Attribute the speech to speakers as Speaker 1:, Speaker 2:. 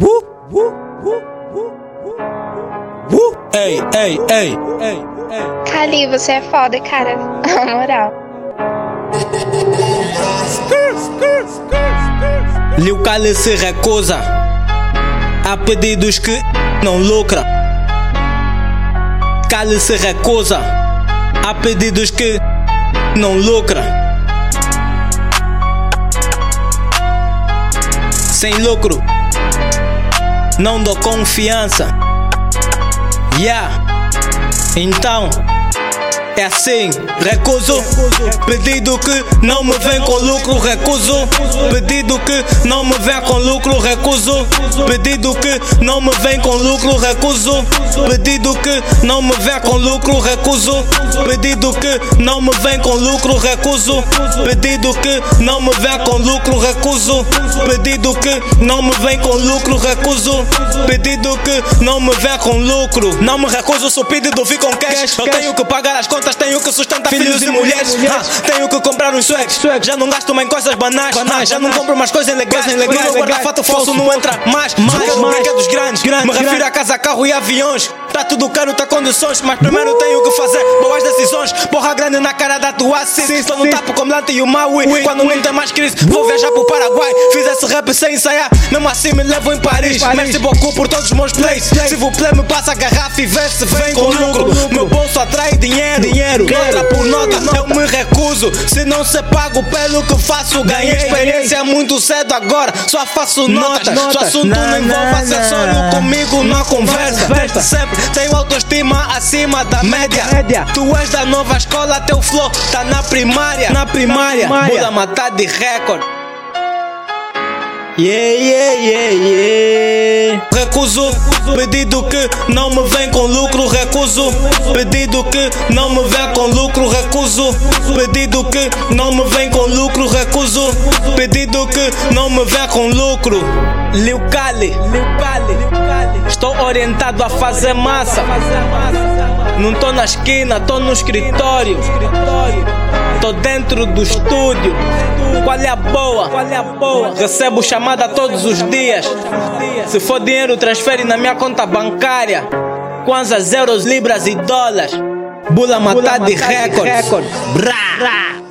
Speaker 1: Woo, woo, woo, woo, woo, woo. Ei, ei, ei, ei, ei.
Speaker 2: Kali, você é foda, cara. Na moral.
Speaker 1: Liu Kali se recusa a pedidos que não lucra. Kali se recusa a pedidos que não lucra. Sem lucro, não dou confiança. Yeah, então. É assim, recuso. Pedido que não me vem com lucro, recuso. Pedido que não me vem com lucro, recuso. Pedido que não me vem com lucro, recuso. Pedido que não me vem com lucro, recuso. Pedido que não me vem com lucro, recuso. Pedido que não me vem com lucro, recuso. Pedido que não me vem com lucro, recuso. Pedido que não me vem com lucro Não me recuso, se o pedido vir com cash. Eu tenho que pagar as contas tenho que sustentar filhos, e mulheres. Ah, tenho que comprar uns swags. Já não gasto mais em coisas banais. Ah, já não compro mais coisas legais. No meu guarda-fato falso não entra mais. Mais brinquedos grandes. Me refiro a casa, carro e aviões. Tá tudo caro, tá condições. Mas primeiro tenho que fazer boas decisões. Porra grande na cara da tua sim. Estou no tapo como Lante e o Maui. Quando não tem mais crise, vou viajar pro Paraguai. Fiz esse rap sem ensaiar. Mesmo assim me levo em Paris. Merci beaucoup por todos os meus plays. Se vou play, me passa a garrafa e vê se vem com lucro. Meu bolso Se não se pago pelo que faço, ganhei experiência muito cedo agora. Só faço notas. Seu assunto não envolve acessório comigo, não conversa. Sempre tenho autoestima acima da média. Tu és da nova escola, teu flow tá na primária. Na primária, muda matar de recorde. Yeah, yeah, yeah, yeah. Recuso pedido que não me vem com lucro. Recuso pedido que não me vem com lucro. Recuso pedido que não me vem com lucro. Recuso pedido que não me vem com lucro. Liu Kali, estou orientado a fazer massa. Não tô na esquina, tô no escritório. Tô dentro do estúdio. Qual é a boa? É? Recebo chamada todos os dias. Se for dinheiro, transfere na minha conta bancária. Kwanzas, euros, libras e dólares. Bula matar de recorde. Brá.